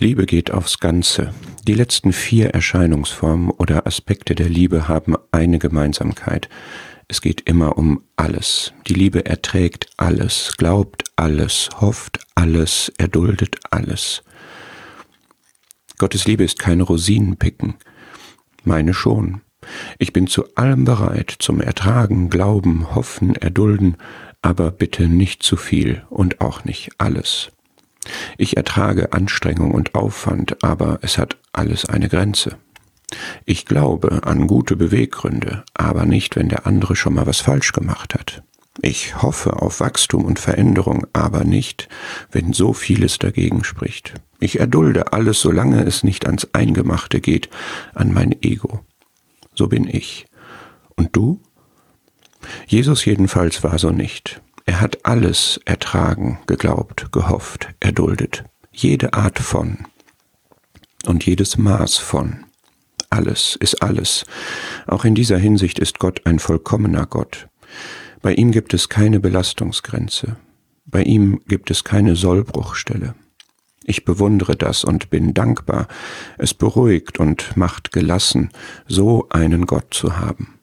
Liebe geht aufs Ganze. Die letzten vier Erscheinungsformen oder Aspekte der Liebe haben eine Gemeinsamkeit. Es geht immer um alles. Die Liebe erträgt alles, glaubt alles, hofft alles, erduldet alles. Gottes Liebe ist kein Rosinenpicken. Meine schon. Ich bin zu allem bereit, zum Ertragen, Glauben, Hoffen, Erdulden, aber bitte nicht zu viel und auch nicht alles. Ich ertrage Anstrengung und Aufwand, aber es hat alles eine Grenze. Ich glaube an gute Beweggründe, aber nicht, wenn der andere schon mal was falsch gemacht hat. Ich hoffe auf Wachstum und Veränderung, aber nicht, wenn so vieles dagegen spricht. Ich erdulde alles, solange es nicht ans Eingemachte geht, an mein Ego. So bin ich. Und du? Jesus jedenfalls war so nicht. Er hat alles ertragen, geglaubt, gehofft, erduldet, jede Art von und jedes Maß von. Alles ist alles. Auch in dieser Hinsicht ist Gott ein vollkommener Gott. Bei ihm gibt es keine Belastungsgrenze. Bei ihm gibt es keine Sollbruchstelle. Ich bewundere das und bin dankbar. Es beruhigt und macht gelassen, so einen Gott zu haben.